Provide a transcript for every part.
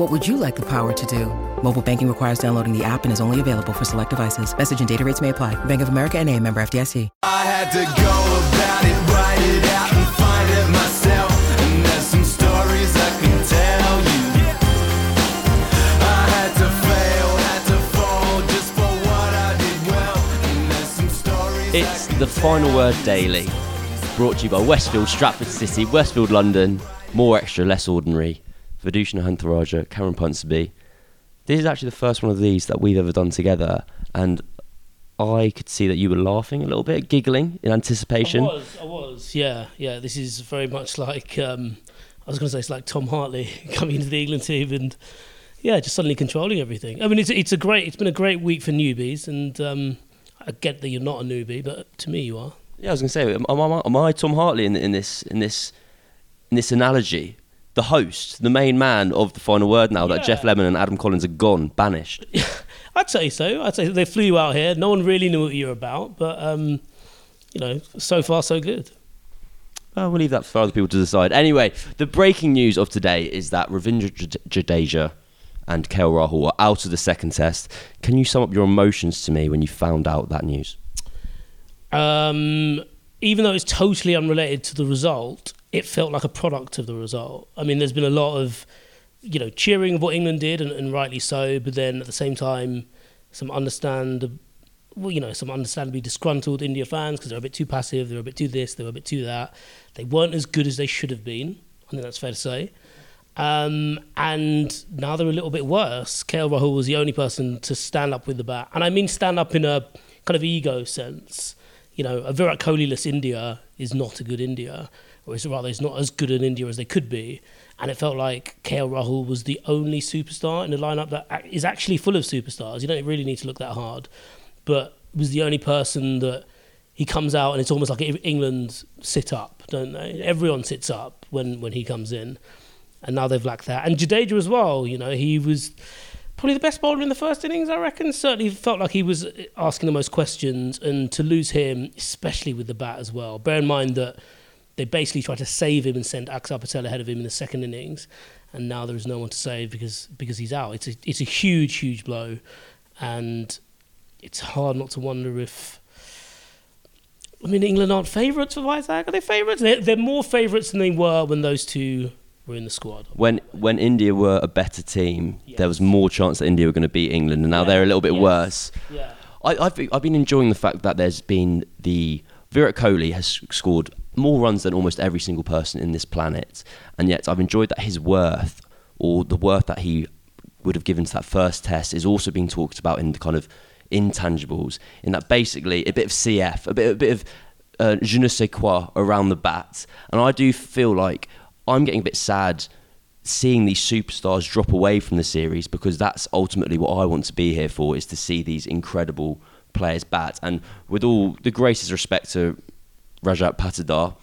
What would you like the power to do? Mobile banking requires downloading the app and is only available for select devices. Message and data rates may apply. Bank of America and a member FDIC. I had to go about it, write it out and find it myself. And there's some stories I can tell you. I had to fail, had to fall just for what I did well. And there's some stories It's the Final Word Daily, brought to you by Westfield, Stratford City, Westfield, London. More extra, less ordinary. Vithushan Ehantharajah, Cameron Ponsonby. This is actually the first one of these that we've ever done together, and I could see that you were laughing a little bit, giggling in anticipation. I was, I was, yeah, yeah. This is very much like um, I was going to say it's like Tom Hartley coming into the England team and yeah, just suddenly controlling everything. I mean, it's it's a great, it's been a great week for newbies, and um, I get that you're not a newbie, but to me you are. Yeah, I was going to say, am, am, I- am I Tom Hartley in, in this in this in this analogy? The host, the main man of the final word now that Yeah. Geoff Lemon and Adam Collins are gone, banished. I'd say so. I'd say they flew you out here. No one really knew what you were about, but um, you know, so far so good. Well, we'll leave that for other people to decide. Anyway, the breaking news of today is that Ravindra Jade- Jadeja and KL Rahul are out of the second test. Can you sum up your emotions to me when you found out that news? Um, even though it's totally unrelated to the result, it felt like a product of the result. I mean, there's been a lot of, you know, cheering of what England did, and, and rightly so. But then at the same time, some understand, well, you know, some understandably disgruntled India fans because they're a bit too passive, they're a bit too this, they're a bit too that. They weren't as good as they should have been. I think that's fair to say. Um, and now they're a little bit worse. KL Rahul was the only person to stand up with the bat. And I mean stand up in a kind of ego sense. You know, a Virat Kohli-less India is not a good India, it's rather, it's not as good in India as they could be. And it felt like KL Rahul was the only superstar in a lineup that is actually full of superstars. You don't really need to look that hard. But was the only person that he comes out and it's almost like England sit up, don't they? Everyone sits up when, when he comes in and now they've lacked that. And Jadeja as well, you know, he was probably the best bowler in the first innings, I reckon. Certainly felt like he was uh, asking the most questions, and to lose him, especially with the bat as well. Bear in mind that they basically tried to save him and send Axar Patel ahead of him in the second innings, and now there is no one to save because because he's out. It's a it's a huge huge blow, and it's hard not to wonder if. I mean, England aren't favourites for Vizag. Are they favourites? They're, they're more favourites than they were when those two were in the squad. When when India were a better team, there was more chance that India were going to beat England, and now Yeah, they're a little bit yes. worse. Yeah. I, I've, I've been enjoying the fact that there's been the Virat Kohli has scored more runs than almost every single person in this planet, and yet I've enjoyed that his worth or the worth that he would have given to that first test is also being talked about in the kind of intangibles. In that basically a bit of CF, a bit a bit of uh, je ne sais quoi around the bat, and I do feel like I'm getting a bit sad seeing these superstars drop away from the series because that's ultimately what I want to be here for is to see these incredible players bat. And with all the greatest respect to Rajat Patidar,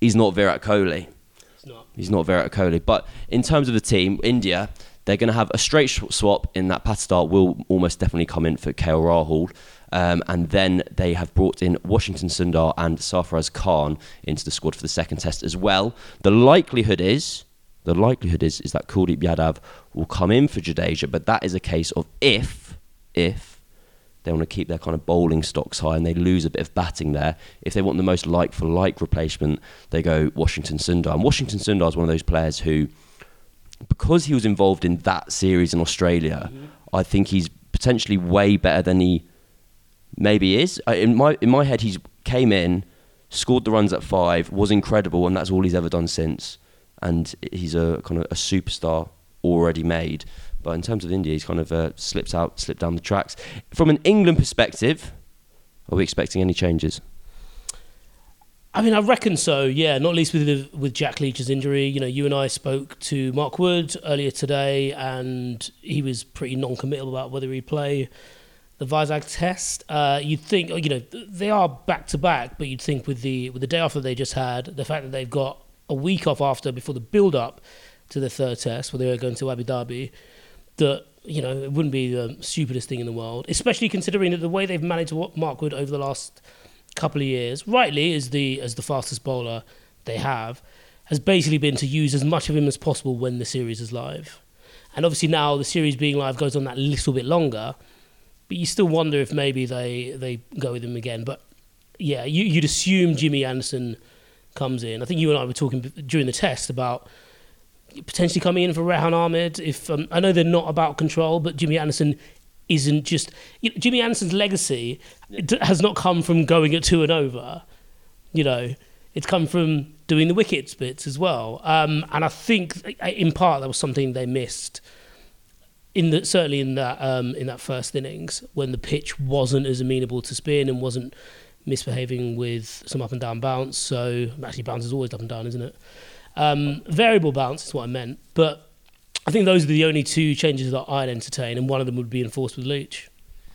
he's not Virat Kohli. It's not. He's not Virat Kohli. But in terms of the team, India, they're going to have a straight swap in that Patidar will almost definitely come in for KL Rahul. Um, and then they have brought in Washington Sundar and Sarfaraz Khan into the squad for the second test as well. The likelihood is, the likelihood is, is that Kuldeep Yadav will come in for Jadeja, but that is a case of if, if they want to keep their kind of bowling stocks high and they lose a bit of batting there. If they want the most like for like replacement, they go Washington Sundar. And Washington Sundar is one of those players who, because he was involved in that series in Australia, mm-hmm. I think he's potentially way better than he maybe is. In my in my head, he's KL came in, scored the runs at five, was incredible, and that's all he's ever done since. And he's a kind of a superstar already made. But in terms of India, he's kind of uh, slipped out, slipped down the tracks. From an England perspective, are we expecting any changes? I mean, I reckon so. Yeah, not least with the, with Jack Leach's injury. You know, you and I spoke to Mark Wood earlier today, and he was pretty non-committal about whether he'd play the Vizag test. Uh, you'd think, you know, they are back to back, but you'd think with the with the day off that they just had, the fact that they've got a week off after before the build-up to the third test, where they were going to Abu Dhabi, that you know it wouldn't be the stupidest thing in the world, especially considering that the way they've managed Mark Wood over the last couple of years, rightly as the as the fastest bowler they have, has basically been to use as much of him as possible when the series is live. And obviously now the series being live goes on that little bit longer, but you still wonder if maybe they they go with him again. But yeah, you, you'd assume Jimmy Anderson comes in. I think you and I were talking during the test about potentially coming in for Rehan Ahmed. If um, I know they're not about control, but Jimmy Anderson isn't just you know, Jimmy Anderson's legacy d- has not come from going at two and over. You know, it's come from doing the wickets bits as well. Um, and I think in part that was something they missed in the certainly in that um, in that first innings when the pitch wasn't as amenable to spin and wasn't misbehaving with some up and down bounce. So actually, bounce is always up and down, isn't it? Um, variable bounce is what I meant, but I think those are the only two changes that I'd entertain, and one of them would be enforced with Leach.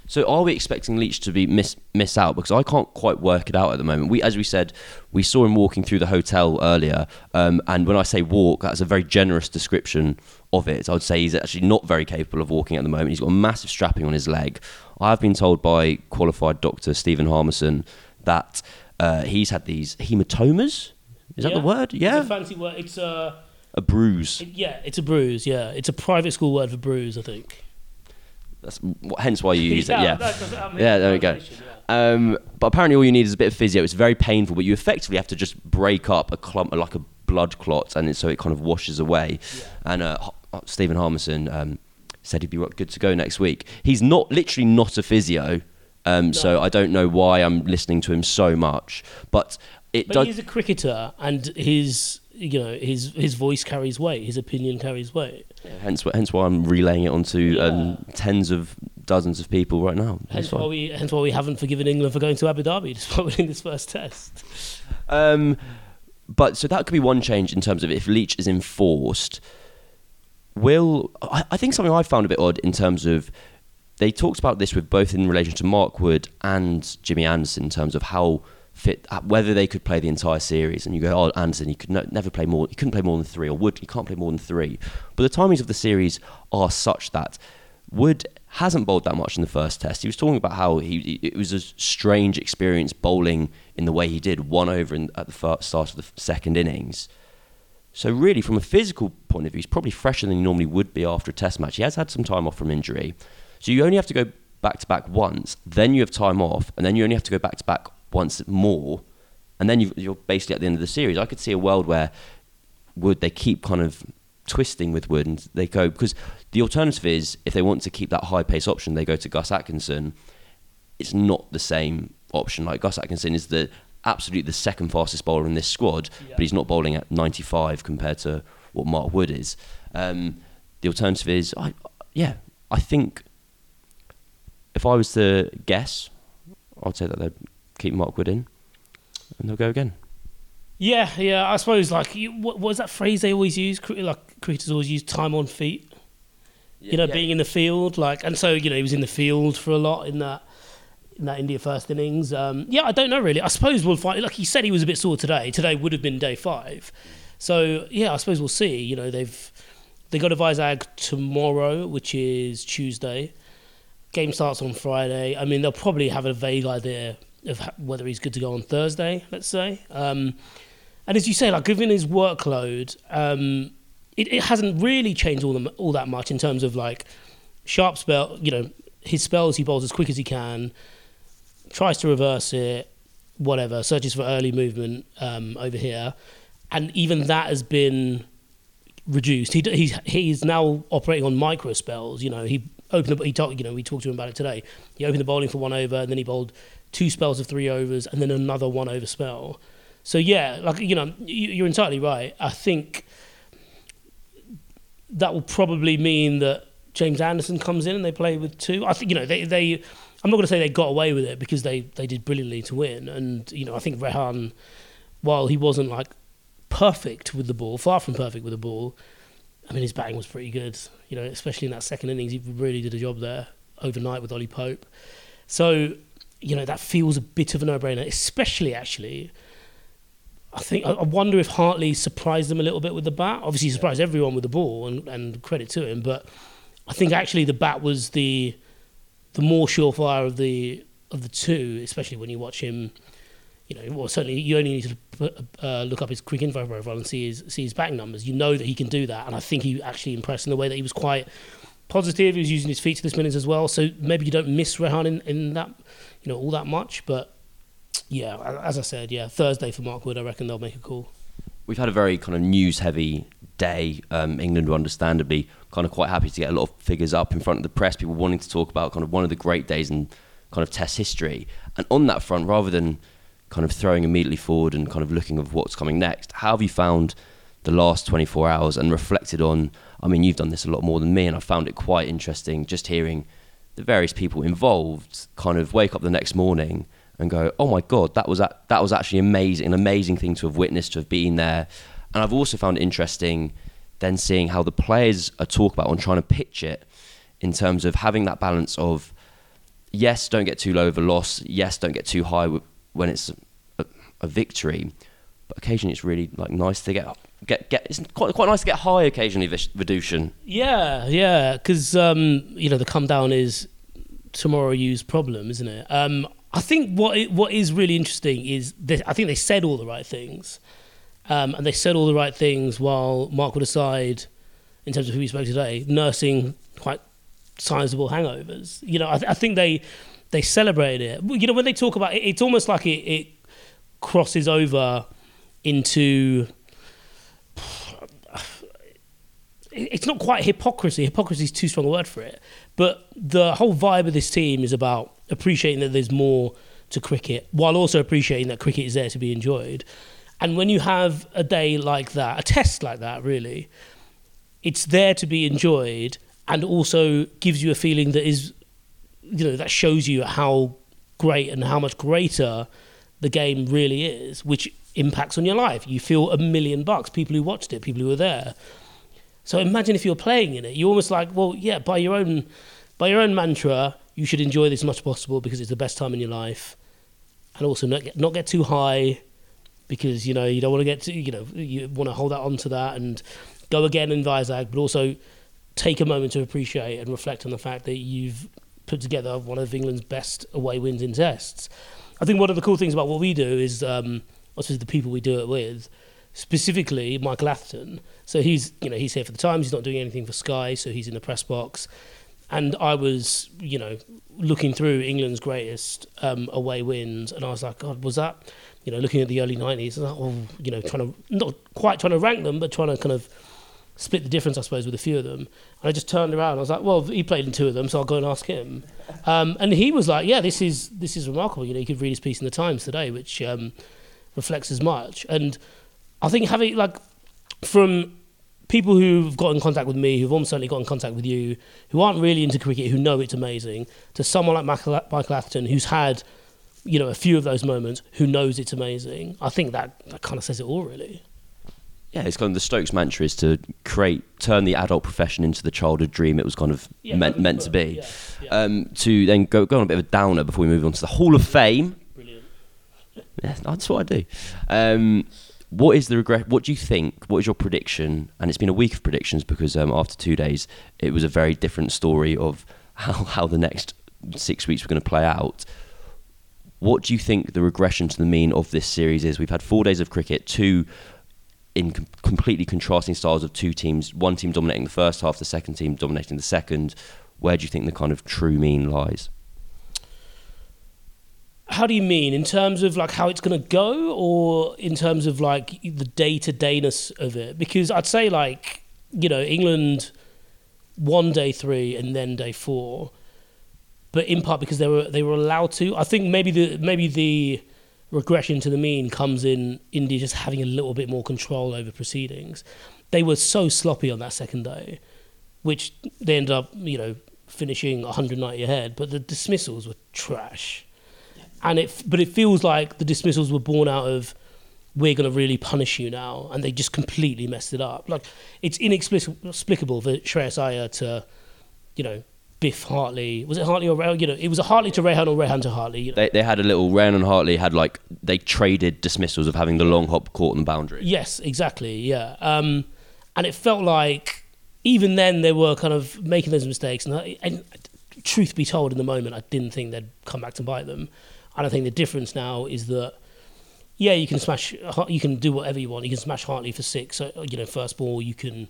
So are we expecting Leach to be miss miss out? Because I can't quite work it out at the moment. We, as we said, we saw him walking through the hotel earlier, um, and when I say walk, that's a very generous description of it. I would say he's actually not very capable of walking at the moment. He's got a massive strapping on his leg. I have been told by qualified doctor Stephen Harmison that uh, he's had these hematomas. Is that the word? Yeah, it's a fancy word. It's a a bruise. It, yeah, it's a bruise. Yeah, it's a private school word for bruise. I think. That's hence why you use yeah, it. Yeah, yeah. There we go. Yeah. Um, but apparently, all you need is a bit of physio. It's very painful, but you effectively have to just break up a clump, like a blood clot, and it, so it kind of washes away. And uh, Stephen Harmison um, said he'd be good to go next week. He's not literally not a physio, um, so I don't know why I'm listening to him so much. But it But does. he's a cricketer, and his you know his his voice carries weight. His opinion carries weight. Hence, hence why I'm relaying it onto um, tens of dozens of people right now. Hence why we hence why we haven't forgiven England for going to Abu Dhabi despite winning this first test. Um, but so that could be one change in terms of if Leach is enforced. Will I, I think something I found a bit odd in terms of they talked about this with both in relation to Mark Wood and Jimmy Anderson in terms of how fit uh, whether they could play the entire series. And you go, oh, Anderson, you could no, never play more. You couldn't play more than three, or Wood, you can't play more than three. But the timings of the series are such that Wood hasn't bowled that much in the first test. He was talking about how he it was a strange experience bowling in the way he did, one over in, at the fir- start of the second innings. So really, from a physical point of view, he's probably fresher than he normally would be after a test match. He has had some time off from injury, so you only have to go back to back once, then you have time off, and then you only have to go back to back once more, and then you you're basically at the end of the series. I could see a world where Wood they keep kind of twisting with Wood, and they go because the alternative is if they want to keep that high pace option, they go to Gus Atkinson. It's not the same option. Like Gus Atkinson is the absolutely the second fastest bowler in this squad, Yeah. but he's not bowling at 95 compared to what Mark Wood is. Um, the alternative is, I, yeah, I think if I was to guess, I'd say that they'd keep Mark Wood in and they'll go again. Yeah, yeah. I suppose like you, what, what was that phrase they always use? Like cricketers always use time on feet. you know, being in the field, like, and so you know he was in the field for a lot in that in that India first innings. Um, yeah, I don't know really. I suppose we'll find. Like he said, he was a bit sore today. Today would have been day five. So yeah, I suppose we'll see. You know, they've they got a Vizag tomorrow, which is Tuesday. Game starts on Friday. I mean, they'll probably have a vague idea of whether he's good to go on Thursday. Let's say. Um, and as you say, like given his workload, um, it, it hasn't really changed all, the, all that much in terms of like sharp spell. You know, his spells he bowls as quick as he can, tries to reverse it, whatever, searches for early movement um, over here, and even that has been reduced. He, he's he's now operating on micro spells. You know, he opened the he talked you know we talked to him about it today. He opened the bowling for one over, and then he bowled two spells of three overs, and then another one over spell. So yeah, like you know, you- you're entirely right. I think that will probably mean that James Anderson comes in and they play with two. I think you know they they. I'm not going to say they got away with it because they they did brilliantly to win, and you know I think Rehan, while he wasn't like perfect with the ball, far from perfect with the ball, I mean his batting was pretty good. You know, especially in that second innings, he really did a job there overnight with Ollie Pope. So you know that feels a bit of a no-brainer, especially actually. I think I wonder if Hartley surprised them a little bit with the bat. Obviously, he surprised everyone with the ball, and, and credit to him. But I think actually the bat was the the more surefire of the of the two, especially when you watch him. You know, well, certainly you only need to put, uh, look up his Cricinfo profile and see his see his batting numbers. You know that he can do that, and I think he actually impressed in the way that he was quite positive. He was using his feet to this minutes as well, so maybe you don't miss Rehan in, in that, you know, all that much. But yeah, as I said, yeah, Thursday for Mark Wood, I reckon they'll make a call. We've had a very kind of news heavy day. Um, England were understandably kind of quite happy to get a lot of figures up in front of the press, people wanting to talk about kind of one of the great days in kind of Test history. And on that front, rather than kind of throwing immediately forward and kind of looking of what's coming next, how have you found the last 24 hours and reflected on? I mean, you've done this a lot more than me, and I found it quite interesting just hearing the various people involved kind of wake up the next morning and go, "Oh my god, that was a- that was actually amazing, an amazing thing to have witnessed, to have been there." And I've also found it interesting then seeing how the players are talk about on trying to pitch it in terms of having that balance of yes, don't get too low of a loss, yes, don't get too high when it's a, a victory, but occasionally it's really like nice to get get get. It's quite quite nice to get high occasionally, Vithushan. Yeah, yeah, because um, you know the come down is tomorrow you's problem, isn't it? Um, I think what it, what is really interesting is that I think they said all the right things, um, and they said all the right things while Mark Wood aside, in terms of who we spoke to today, nursing quite sizable hangovers. You know, I, th- I think they they celebrated it. You know, when they talk about it, it's almost like it, it crosses over into it's not quite hypocrisy. Hypocrisy is too strong a word for it. But the whole vibe of this team is about appreciating that there's more to cricket, while also appreciating that cricket is there to be enjoyed. And when you have a day like that, a test like that, really, it's there to be enjoyed, and also gives you a feeling that is, you know, that shows you how great and how much greater the game really is, which impacts on your life. You feel a million bucks. People who watched it, people who were there. So imagine if you're playing in it. You're almost like, well, yeah, by your own, by your own mantra, you should enjoy this as much as possible because it's the best time in your life, and also not get, not get too high because you know you don't want to get to you know you want to hold that on to that and go again in Vizag, but also take a moment to appreciate and reflect on the fact that you've put together one of England's best away wins in tests. I think one of the cool things about what we do is, um, also the people we do it with, specifically Michael Atherton. So he's, you know, he's here for the Times. He's not doing anything for Sky, so he's in the press box. And I was, you know, looking through England's greatest um, away wins, and I was like, God, was that, you know, looking at the early '90s, like, oh, you know, trying to not quite trying to rank them, but trying to kind of split the difference, I suppose, with a few of them. And I just turned around. I was like, well, he played in two of them, so I'll go and ask him. Um, and he was like, yeah, this is this is remarkable. You know, you could read his piece in the Times today, which um, reflects as much. And I think having like from people who've got in contact with me, who've almost certainly got in contact with you, who aren't really into cricket, who know it's amazing, to someone like Michael, Michael Atherton, who's had, you know, a few of those moments, who knows it's amazing. I think that, that kind of says it all, really. Yeah, it's kind of the Stokes mantra is to create, turn the adult profession into the childhood dream it was kind of Yeah, meant meant to be. yeah, yeah. Um, to then go go on a bit of a downer before we move on to the Hall of Fame. Brilliant. Yeah, that's what I do. Um, what is the regret? What do you think? What is your prediction? And it's been a week of predictions because um, after two days, it was a very different story of how, how the next six weeks were going to play out. What do you think the regression to the mean of this series is? We've had four days of cricket, two in com- completely contrasting styles of two teams. One team dominating the first half, the second team dominating the second. Where do you think the kind of true mean lies? How do you mean in terms of like how it's going to go, or in terms of like the day to dayness of it? Because I'd say like you know England won day three and then day four, but in part because they were they were allowed to. I think maybe the maybe the regression to the mean comes in India just having a little bit more control over proceedings. They were so sloppy on that second day, which they ended up you know finishing 190 ahead, but the dismissals were trash. And it, but it feels like the dismissals were born out of we're going to really punish you now, and they just completely messed it up. Like it's inexplicable for Shreyas Iyer to, you know, biff Hartley. Was it Hartley or Rehan? You know, it was a Hartley to Rehan or Rehan to Hartley. You know? They, they had a little. Rehan and Hartley had like they traded dismissals of having the long hop caught on the boundary. Yes, exactly. Yeah, um, and it felt like even then they were kind of making those mistakes. And, I, and truth be told, in the moment, I didn't think they'd come back to bite them. And I think the difference now is that yeah, you can smash, you can do whatever you want. You can smash Hartley for six, you know, first ball. You can,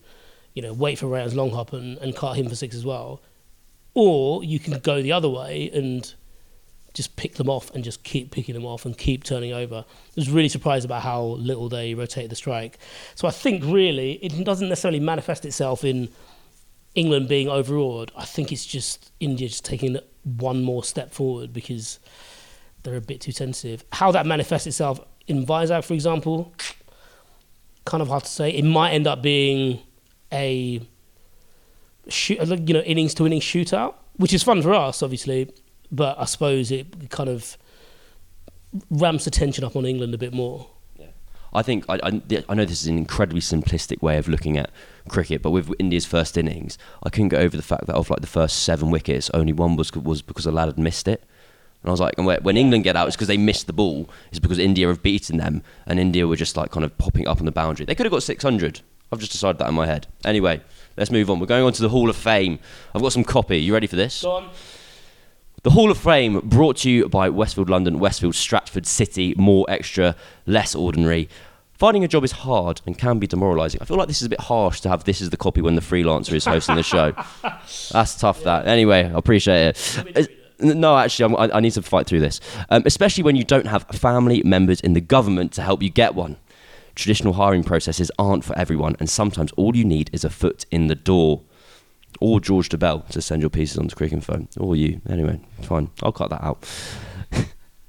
you know, wait for Rehan's long hop and, and cut him for six as well. Or you can go the other way and just pick them off and just keep picking them off and keep turning over. I was really surprised about how little they rotate the strike. So I think really it doesn't necessarily manifest itself in England being overawed. I think it's just India just taking one more step forward because they're a bit too sensitive. How that manifests itself in Vizag, for example, kind of hard to say. It might end up being a shoot, uh, you know, innings to innings shootout, which is fun for us, obviously. But I suppose it kind of ramps the tension up on England a bit more. I think I, I, I, know this is an incredibly simplistic way of looking at cricket, but with India's first innings, I couldn't get over the fact that of like the first seven wickets, only one was was because a lad had missed it. And I was like, when England get out, it's because they missed the ball. It's because India have beaten them, and India were just like kind of popping up on the boundary. They could have got 600. I've just decided that in my head. Anyway, let's move on. We're going on to the Hall of Fame. I've got some copy. You ready for this? Go on. The Hall of Fame brought to you by Westfield London, Westfield Stratford City. More extra, less ordinary. Finding a job is hard and can be demoralising. I feel like this is a bit harsh to have this is the copy when the freelancer is hosting the show. That's tough. That anyway, I appreciate it. No, actually, I, I need to fight through this, um, especially when you don't have family members in the government to help you get one. Traditional hiring processes aren't for everyone, and sometimes all you need is a foot in the door. Or George Dobell to send your pieces onto Cricinfo. Or you. Anyway, fine. I'll cut that out.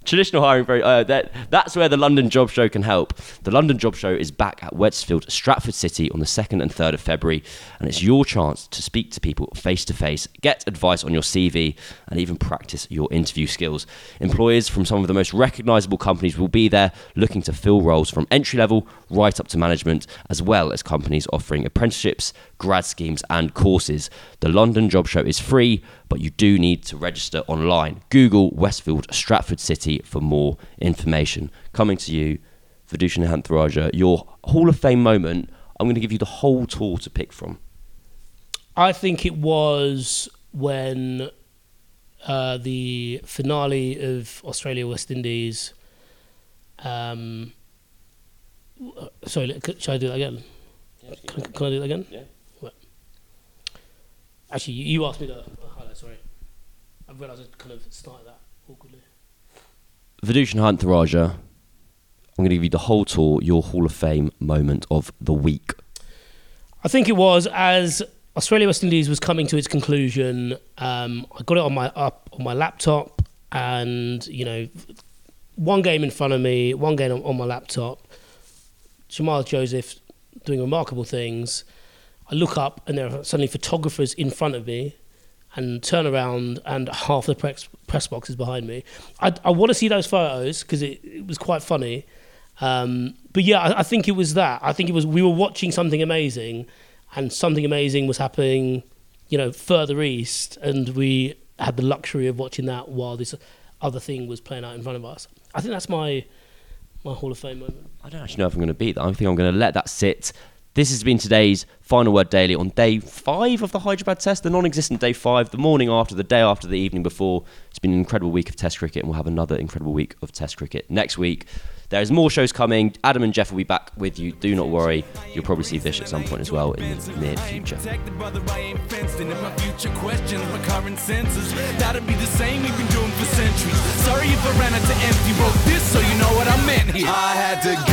Traditional hiring, very, uh, that, that's where the London Job Show can help. The London Job Show is back at Westfield, Stratford City on the 2nd and 3rd of February, and it's your chance to speak to people face to face, get advice on your CV, and even practice your interview skills. Employers from some of the most recognisable companies will be there looking to fill roles from entry level right up to management, as well as companies offering apprenticeships, grad schemes, and courses. The London Job Show is free, but you do need to register online. Google Westfield Stratford City for more information. Coming to you, Vithushan Ehantharajah, your Hall of Fame moment. I'm going to give you the whole tour to pick from. I think it was when uh, the finale of Australia West Indies. Um, sorry, should I do that again? Can, can I do that again? Yeah. Actually, you asked me to highlight. Sorry, I realised I kind of started that awkwardly. Vithushan Ehantharajah, I'm going to give you the whole tour, your Hall of Fame moment of the week. I think it was as Australia West Indies was coming to its conclusion. Um, I got it on my up on my laptop, and you know, one game in front of me, one game on, on my laptop. Shamar Joseph doing remarkable things. I look up and there are suddenly photographers in front of me and turn around and half the press, press box is behind me. I, I want to see those photos because it, it was quite funny. Um, but yeah, I, I think it was that. I think it was we were watching something amazing and something amazing was happening, you know, further east and we had the luxury of watching that while this other thing was playing out in front of us. I think that's my my Hall of Fame moment. I don't actually know if I'm going to beat that. I think I'm going to let that sit. This has been today's Final Word Daily on day five of the Hyderabad Test, the non existent day five, the morning after, the day after, the evening before. It's been an incredible week of Test cricket, and we'll have another incredible week of Test cricket next week. There's more shows coming. Adam and Geoff will be back with you. Do not worry. You'll probably see Vish at some point as well in the near future. Protected, brother, I ain't fenced in. And my future questions, my current senses. That'll be the same we've been doing for centuries. Sorry if I ran out to empty. Wrote this so you know what I meant here. I had to